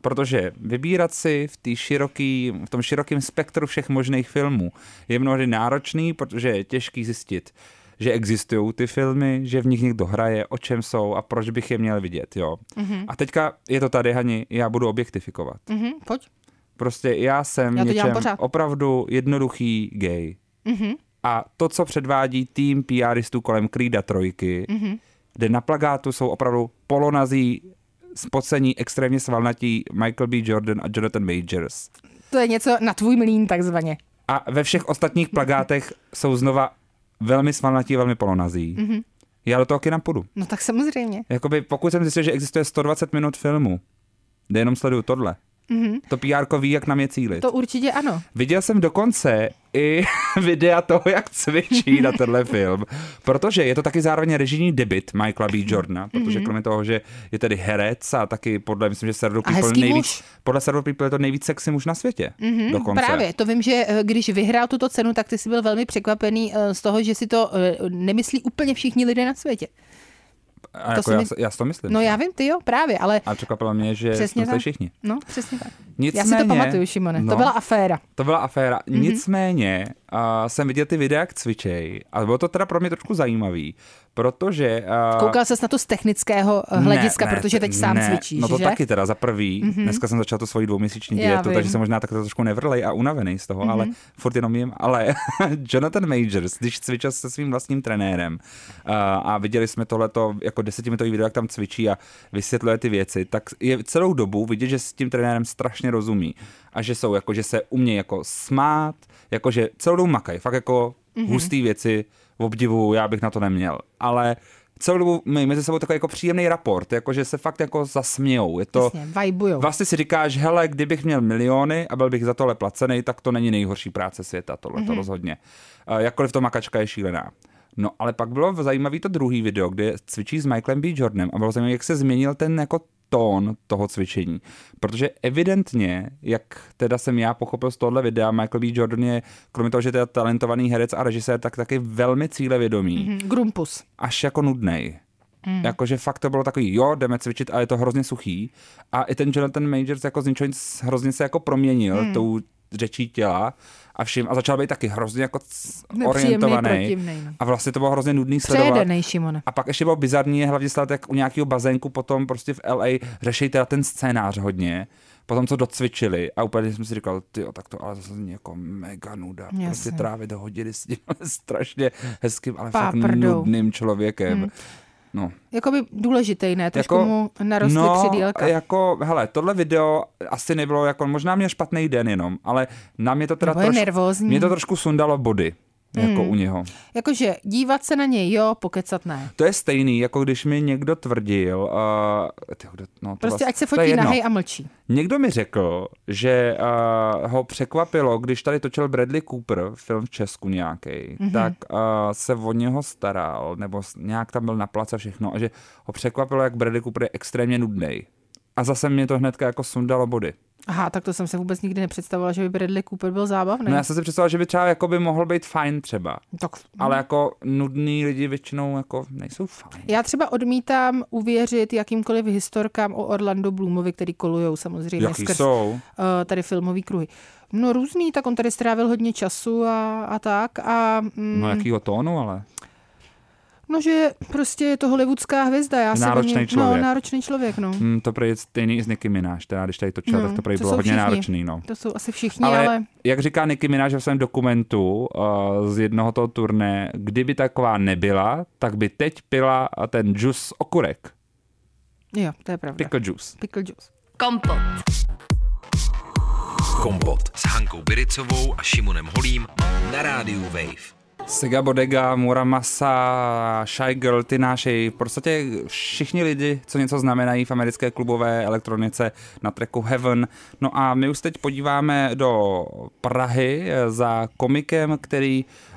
Protože vybírat si v, tý široký, v tom širokém spektru všech možných filmů je mnohdy náročný, protože je těžký zjistit, že existují ty filmy, že v nich někdo hraje, o čem jsou a proč bych je měl vidět, jo. Mm-hmm. A teďka je to tady, Hani, já budu objektifikovat. Mm-hmm, pojď. Prostě já jsem já něčem opravdu jednoduchý gay. Mm-hmm. A to, co předvádí tým PRistů kolem Creeda trojky, mm-hmm. kde na plagátu jsou opravdu polonazí, spocení, extrémně svalnatí Michael B. Jordan a Jonathan Majors. To je něco na tvůj mlín takzvaně. A ve všech ostatních plagátech jsou znova velmi svalnatí, velmi polonazí. Mm-hmm. Já do toho kina půjdu. No tak samozřejmě. Jakoby pokud jsem zjistil, že existuje 120 minut filmu, kde jenom sleduju tohle, Mm-hmm. To PR ví, jak na mě cílit. To určitě ano. Viděl jsem dokonce i videa toho, jak cvičí na tenhle film, protože je to taky zároveň režijní debit Michaela B. Jordana, protože mm-hmm. kromě toho, že je tedy herec a taky podle, myslím, že Server People nejvíc, muž. podle Server People je to nejvíc sexy muž na světě. Mm-hmm, dokonce. Právě, to vím, že eh, když vyhrál tuto cenu, tak ty jsi byl velmi překvapený eh, z toho, že si to eh, nemyslí úplně všichni lidé na světě. A to jako já, mi... já si to myslím. No já vím, ty jo, právě, ale... A překvapilo mě, že přesně jsme všichni. No, přesně tak. Nicméně, já si to pamatuju, Šimone. No, to byla aféra. To byla aféra. Mm-hmm. Nicméně uh, jsem viděl ty videa, jak cvičej a bylo to teda pro mě trošku zajímavý, protože... Uh, Koukal ses na to z technického eh, hlediska, ne, ne, protože teď sám ne, cvičíš, No to že? taky teda za prvý. Mm-hmm. Dneska jsem začal tu svoji dvouměsíční dietu, takže jsem možná tak trošku nevrlej a unavený z toho, mm-hmm. ale furt jenom jim. Ale Jonathan Majors, když cvičil se svým vlastním trenérem uh, a viděli jsme tohleto jako desetiminutový video, jak tam cvičí a vysvětluje ty věci, tak je celou dobu vidět, že s tím trenérem strašně rozumí a že jsou jako, že se umějí jako smát, jako že celou dobu makají, fakt jako mm-hmm. hustý věci, obdivu, já bych na to neměl. Ale celou dobu my mezi sebou takový jako příjemný raport, jako že se fakt jako zasmějou. Je to, Jasně, vibujou. Vlastně si říkáš, hele, kdybych měl miliony a byl bych za tohle placený, tak to není nejhorší práce světa, tohle mm-hmm. to mhm. rozhodně. Uh, jakkoliv to makačka je šílená. No ale pak bylo zajímavý to druhý video, kde cvičí s Michaelem B. Jordanem a bylo zajímavé, jak se změnil ten jako tón toho cvičení. Protože evidentně, jak teda jsem já pochopil z tohle videa, Michael B. Jordan je, kromě toho, že je talentovaný herec a režisér, tak taky velmi cílevědomý. Mm-hmm, grumpus. Až jako nudnej. Mm. Jakože fakt to bylo takový, jo, jdeme cvičit, ale je to hrozně suchý. A i ten Jonathan Majors jako z ničeho hrozně se jako proměnil mm. tou řečí těla a všim a začal být taky hrozně jako orientovaný. No. A vlastně to bylo hrozně nudný sledovat. Šimone. A pak ještě bylo bizarní, hlavně stát jak u nějakého bazénku potom prostě v LA řeší teda ten scénář hodně potom co docvičili a úplně jsem si říkal, ty tak to ale zase jako mega nuda. Jasně. Prostě trávit hodiny s tím strašně hezkým, ale Páprdou. fakt nudným člověkem. Hmm. No. Jakoby důležitý, ne? Trošku jako, mu narostly no, křidílka. jako, hele, tohle video asi nebylo, jako možná měl špatný den jenom, ale na mě to teda trošku, mě to trošku sundalo body jako hmm. u něho. Jakože dívat se na něj, jo, pokecat ne. To je stejný, jako když mi někdo tvrdil, uh, tyjo, no, to prostě vlastně, ať se fotí nahej a mlčí. Někdo mi řekl, že uh, ho překvapilo, když tady točil Bradley Cooper, film v Česku nějaký, mm-hmm. tak uh, se o něho staral, nebo nějak tam byl na place všechno, a že ho překvapilo, jak Bradley Cooper je extrémně nudný. A zase mě to hnedka jako sundalo body. Aha, tak to jsem se vůbec nikdy nepředstavovala, že by Bradley Cooper byl zábavný. No já jsem si představovala, že by třeba jako by mohl být fajn třeba. Tak, Ale jako nudný lidi většinou jako nejsou fajn. Já třeba odmítám uvěřit jakýmkoliv historkám o Orlando Bloomovi, který kolujou samozřejmě Jaký skrz jsou? Uh, tady filmový kruhy. No různý, tak on tady strávil hodně času a, a tak. A, mm, no jakýho tónu ale? No, že prostě je to hollywoodská hvězda. Já náročný něm, člověk. No, náročný člověk, no. Mm, to prý je stejný z Nicki Minaj, teda když tady točila, no, tak to prý to bylo hodně všichni. náročný, no. To jsou asi všichni, ale... ale... jak říká Nicki Minaj v svém dokumentu uh, z jednoho toho turné, kdyby taková nebyla, tak by teď pila ten džus okurek. Jo, to je pravda. Pickle juice. Pickle juice. Kompot. Kompot s Hankou Biricovou a Šimonem Holím na rádiu Wave. Sega Bodega, Muramasa, Shy Girl, ty nášej, v podstatě všichni lidi, co něco znamenají v americké klubové elektronice na tracku Heaven. No a my už teď podíváme do Prahy za komikem, který um,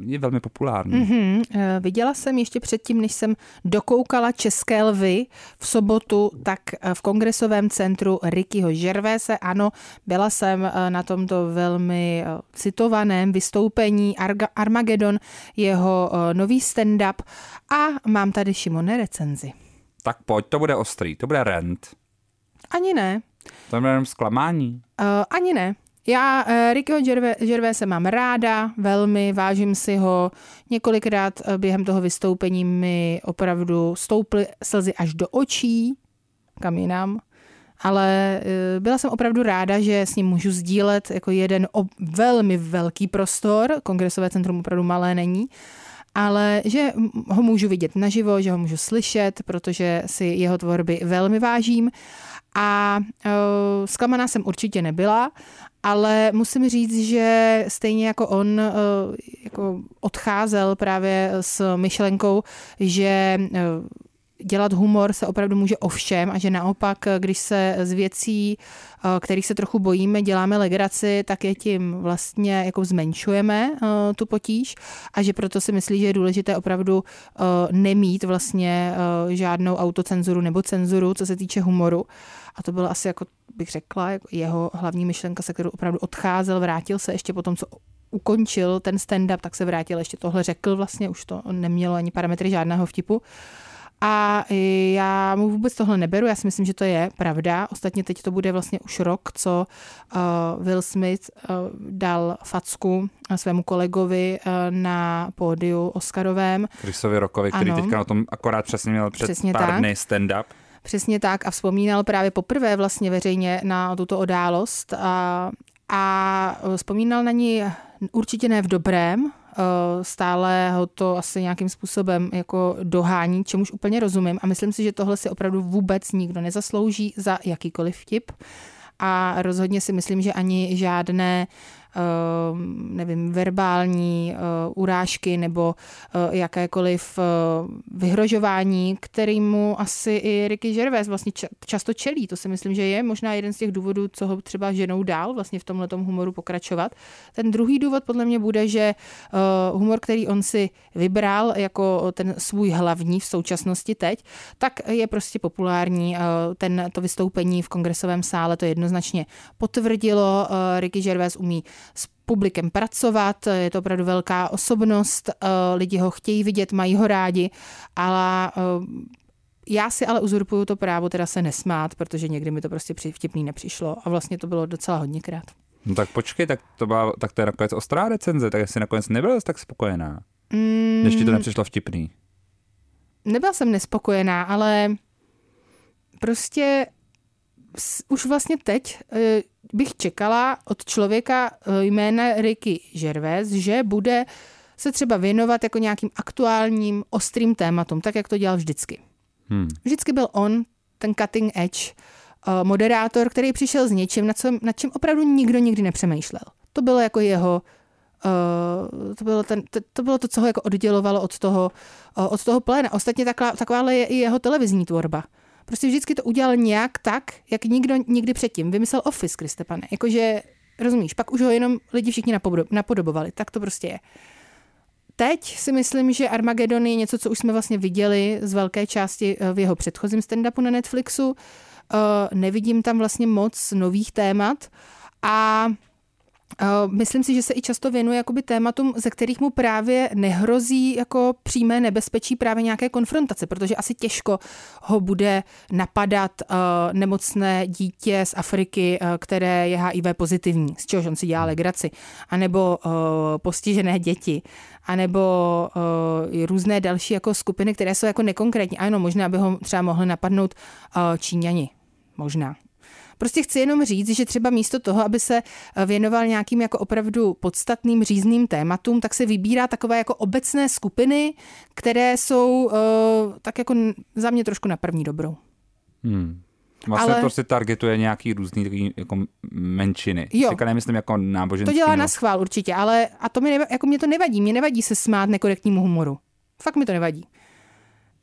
je velmi populární. Mm-hmm. Viděla jsem ještě předtím, než jsem dokoukala České lvy v sobotu, tak eh, v kongresovém centru Rickyho Žervése. Ano, byla jsem eh, na tomto velmi citovaném vystoupení Armageddon, jeho nový stand-up a mám tady Šimone recenzi. Tak pojď, to bude ostrý, to bude rent. Ani ne. To je jenom zklamání. Uh, ani ne. Já uh, Rickyho Gervais se mám ráda, velmi, vážím si ho. Několikrát uh, během toho vystoupení mi opravdu stouply slzy až do očí, kam jinam. ale uh, byla jsem opravdu ráda, že s ním můžu sdílet jako jeden velmi velký prostor, kongresové centrum opravdu malé není, ale že ho můžu vidět naživo, že ho můžu slyšet, protože si jeho tvorby velmi vážím. A uh, zklamaná jsem určitě nebyla, ale musím říct, že stejně jako on uh, jako odcházel právě s myšlenkou, že uh, dělat humor se opravdu může o všem a že naopak, když se z věcí, eh, kterých se trochu bojíme, děláme legraci, tak je tím vlastně jako zmenšujeme eh, tu potíž a že proto si myslí, že je důležité opravdu eh, nemít vlastně žádnou autocenzuru nebo cenzuru, co se týče humoru. A to bylo asi, jako bych řekla, jako jeho hlavní myšlenka, se kterou opravdu odcházel, vrátil se ještě po tom, co ukončil ten stand-up, tak se vrátil, ještě tohle řekl vlastně, už to nemělo ani parametry žádného vtipu. A já mu vůbec tohle neberu, já si myslím, že to je pravda. Ostatně teď to bude vlastně už rok, co uh, Will Smith uh, dal facku svému kolegovi na pódiu Oscarovém. Chrisovi Rokovi, který ano. teďka na tom akorát přesně měl před přesně pár tak. dny stand-up. Přesně tak a vzpomínal právě poprvé vlastně veřejně na tuto odálost a, a vzpomínal na ní určitě ne v dobrém, stále ho to asi nějakým způsobem jako dohání, čemuž úplně rozumím. A myslím si, že tohle si opravdu vůbec nikdo nezaslouží za jakýkoliv vtip. A rozhodně si myslím, že ani žádné nevím, verbální eh, urážky nebo eh, jakékoliv eh, vyhrožování, kterýmu asi i Ricky Gervais vlastně často čelí. To si myslím, že je možná jeden z těch důvodů, co ho třeba ženou dál vlastně v tomhle humoru pokračovat. Ten druhý důvod podle mě bude, že humor, který on si vybral jako ten svůj hlavní v současnosti teď, tak je prostě populární. Ten, to vystoupení v kongresovém sále to jednoznačně potvrdilo. Ricky Gervais umí s publikem pracovat, je to opravdu velká osobnost, eh, lidi ho chtějí vidět, mají ho rádi, ale eh, já si ale uzurpuju to právo teda se nesmát, protože někdy mi to prostě vtipný nepřišlo a vlastně to bylo docela hodněkrát. No tak počkej, tak to, byla, tak to je nakonec ostrá recenze, tak jsi nakonec nebyla tak spokojená, mm, než ti to nepřišlo vtipný. Nebyla jsem nespokojená, ale prostě už vlastně teď eh, bych čekala od člověka eh, jména Ricky Gervais, že bude se třeba věnovat jako nějakým aktuálním, ostrým tématům, tak jak to dělal vždycky. Hmm. Vždycky byl on ten cutting edge uh, moderátor, který přišel s něčím, nad, co, nad čím opravdu nikdo nikdy nepřemýšlel. To bylo jako jeho Uh, to, bylo ten, to, to bylo to, co ho jako oddělovalo od toho, uh, od toho pléna. Ostatně taková, takováhle je i jeho televizní tvorba. Prostě vždycky to udělal nějak tak, jak nikdo nikdy předtím. Vymyslel Office, Kriste pane. Jakože, rozumíš, pak už ho jenom lidi všichni napodobovali. Tak to prostě je. Teď si myslím, že Armageddon je něco, co už jsme vlastně viděli z velké části eh, v jeho předchozím stand-upu na Netflixu. Eh, nevidím tam vlastně moc nových témat a Myslím si, že se i často věnuje jakoby tématům, ze kterých mu právě nehrozí jako přímé nebezpečí právě nějaké konfrontace, protože asi těžko ho bude napadat uh, nemocné dítě z Afriky, uh, které je HIV pozitivní, z čehož on si dělá legraci, anebo uh, postižené děti, anebo různé další jako skupiny, které jsou jako nekonkrétní. A jenom možná by ho třeba mohli napadnout Číňani. Možná. Prostě chci jenom říct, že třeba místo toho, aby se eh, věnoval nějakým jako opravdu podstatným řízným tématům, tak se vybírá takové jako obecné skupiny, které jsou uh, tak jako za mě trošku na první dobrou. Hmm. Vlastně ale... prostě targetuje nějaký různý takový jako menšiny. Jo. Teďka nemyslím jako náboženský. To dělá na schvál určitě, ale a to mi jako mě to nevadí. Mě nevadí se smát nekorektnímu humoru. Fakt mi to nevadí.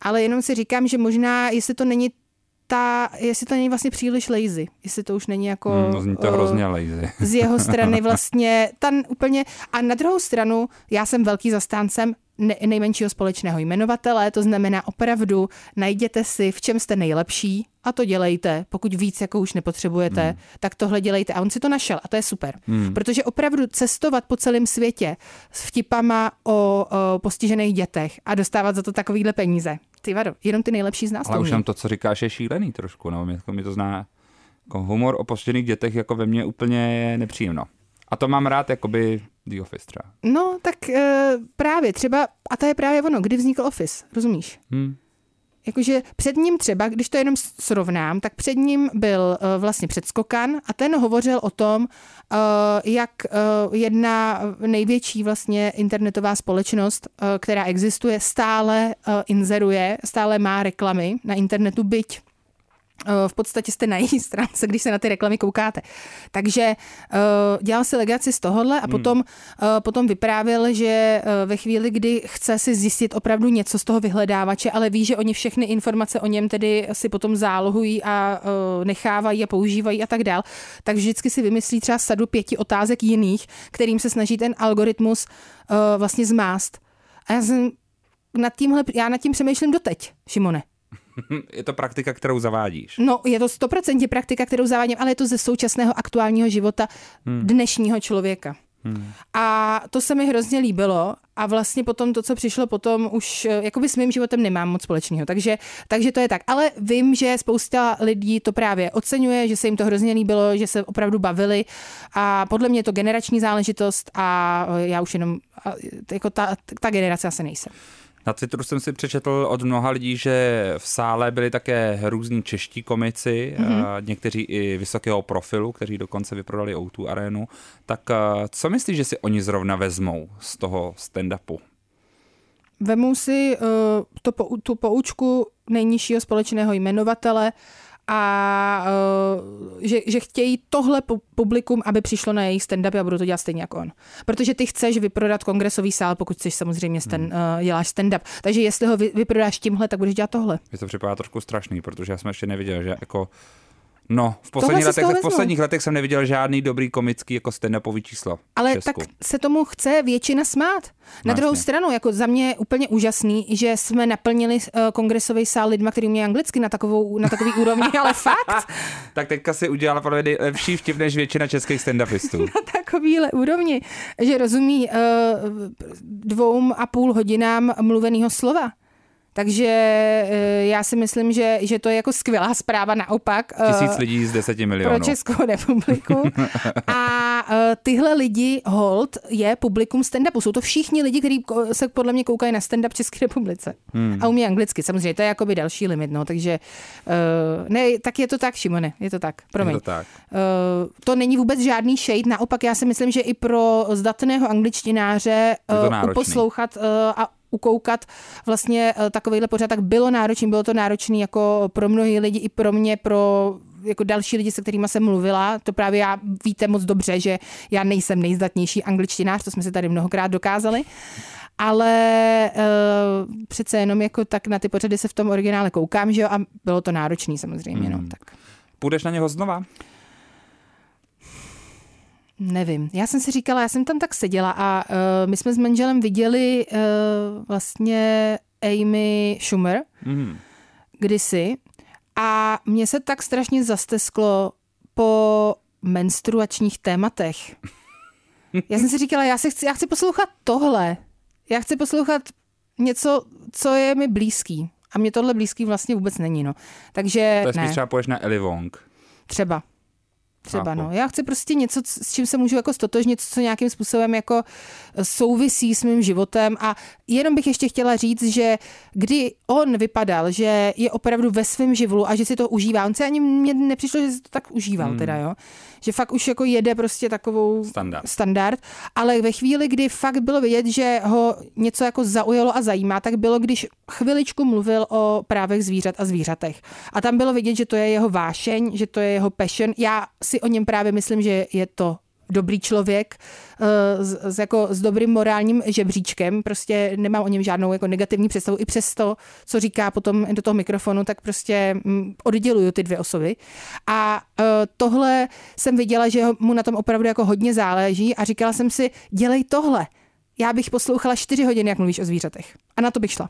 Ale jenom si říkám, že možná, jestli to není ta, jestli to není vlastně příliš lazy, jestli to už není jako... Hmm, zní to hrozně lazy. z jeho strany vlastně, tam úplně... A na druhou stranu, já jsem velký zastáncem ne, nejmenšího společného jmenovatele, to znamená opravdu najděte si, v čem jste nejlepší a to dělejte. Pokud víc jako už nepotřebujete, hmm. tak tohle dělejte. A on si to našel a to je super. Hmm. Protože opravdu cestovat po celém světě s vtipama o, o postižených dětech a dostávat za to takovýhle peníze. Ty vado, jenom ty nejlepší z nás. Ale už jenom to, co říkáš, je šílený trošku. No, mě, mě to zná jako humor o postižených dětech jako ve mně úplně nepříjemno. A to mám rád, jakoby The Office třeba. No, tak e, právě třeba, a to je právě ono, kdy vznikl Office, rozumíš? Hmm. Jakože před ním třeba, když to jenom srovnám, tak před ním byl uh, vlastně předskokan a ten hovořil o tom, uh, jak uh, jedna největší vlastně internetová společnost, uh, která existuje, stále uh, inzeruje, stále má reklamy na internetu, byť v podstatě jste na její stránce, když se na ty reklamy koukáte. Takže uh, dělal si legaci z tohohle a hmm. potom, uh, potom vyprávěl, že uh, ve chvíli, kdy chce si zjistit opravdu něco z toho vyhledávače, ale ví, že oni všechny informace o něm tedy si potom zálohují a nechávají a používají a tak dál, tak vždycky si vymyslí třeba sadu pěti otázek jiných, kterým se snaží ten algoritmus vlastně zmást. A já jsem nad tímhle, já nad tím přemýšlím doteď, Šimone. Je to praktika, kterou zavádíš. No, je to stoprocentně praktika, kterou zavádím, ale je to ze současného aktuálního života hmm. dnešního člověka. Hmm. A to se mi hrozně líbilo a vlastně potom to, co přišlo potom, už eh, jakoby s mým životem nemám moc společného. Takže, takže to je tak. Ale vím, že spousta lidí to právě oceňuje, že se jim to hrozně líbilo, že se opravdu bavili a podle mě je to generační záležitost a já už jenom, jako ta, ta generace asi nejsem. Na Twitteru jsem si přečetl od mnoha lidí, že v sále byli také různí čeští komici, mm-hmm. někteří i vysokého profilu, kteří dokonce vyprodali O2 arénu. Tak co myslíš, že si oni zrovna vezmou z toho stand-upu? Vemou si uh, to, tu poučku nejnižšího společného jmenovatele, a uh, že, že chtějí tohle publikum, aby přišlo na jejich stand-up a budou to dělat stejně jako on. Protože ty chceš vyprodat kongresový sál, pokud chceš samozřejmě stand, hmm. uh, děláš stand-up. Takže jestli ho vy, vyprodáš tímhle, tak budeš dělat tohle. Mně to připadá trošku strašný, protože já jsem ještě neviděl, že jako No, v posledních, letech, v posledních letech jsem neviděl žádný dobrý komický jako stand-upový číslo. Ale tak se tomu chce většina smát. Na no, druhou jasně. stranu, jako za mě je úplně úžasný, že jsme naplnili uh, kongresový sál lidma, který mě anglicky na, takovou, na takový úrovni, ale fakt. tak teďka si udělala podle lepší vtip než většina českých stand-upistů. na takovýhle úrovni, že rozumí uh, dvou a půl hodinám mluveného slova. Takže eh, já si myslím, že, že to je jako skvělá zpráva naopak. Eh, Tisíc lidí z deseti milionů. Pro Českou republiku. A eh, tyhle lidi, hold, je publikum stand-upu. Jsou to všichni lidi, kteří se podle mě koukají na stand-up v České republice. Hmm. A umí anglicky, samozřejmě, to je jakoby další limit, no, takže ne, tak je to tak, Šimone, je to tak, promiň. Je to, tak. to není vůbec žádný shade, naopak já si myslím, že i pro zdatného angličtináře poslouchat a ukoukat vlastně eh, takovýhle pořád, tak bylo náročný, bylo to náročný jako pro mnohé lidi i pro mě, pro jako další lidi, se kterými jsem mluvila, to právě já víte moc dobře, že já nejsem nejzdatnější angličtinář, to jsme si tady mnohokrát dokázali, ale uh, přece jenom jako tak na ty pořady se v tom originále koukám, že jo, a bylo to náročný samozřejmě, no, hmm. no, tak. Půjdeš na něho znova? Nevím. Já jsem si říkala, já jsem tam tak seděla a uh, my jsme s manželem viděli uh, vlastně Amy Schumer mm. kdysi a mně se tak strašně zastesklo po menstruačních tématech. Já jsem si říkala, já, se chci, já chci poslouchat tohle. Já chci poslouchat něco, co je mi blízký. A mě tohle blízký vlastně vůbec není. No. Takže to je spíš třeba půjdeš na Ellie Wong. Třeba. No. Já chci prostě něco, s čím se můžu jako stotožnit, co nějakým způsobem jako souvisí s mým životem a jenom bych ještě chtěla říct, že kdy on vypadal, že je opravdu ve svém živlu a že si to užívá, on se ani mě nepřišlo, že si to tak užíval hmm. teda, jo že fakt už jako jede prostě takovou standard. standard, ale ve chvíli, kdy fakt bylo vidět, že ho něco jako zaujalo a zajímá, tak bylo, když chviličku mluvil o právech zvířat a zvířatech. A tam bylo vidět, že to je jeho vášeň, že to je jeho passion. Já si o něm právě myslím, že je to dobrý člověk eh, s, s, jako, s dobrým morálním žebříčkem, prostě nemám o něm žádnou jako negativní představu. I přes to, co říká potom do toho mikrofonu, tak prostě mm, odděluju ty dvě osoby. A uh, tohle jsem viděla, že mu na tom opravdu jako hodně záleží a říkala jsem si, dělej tohle. Já bych poslouchala čtyři hodiny, jak mluvíš o zvířatech. A na to bych šla.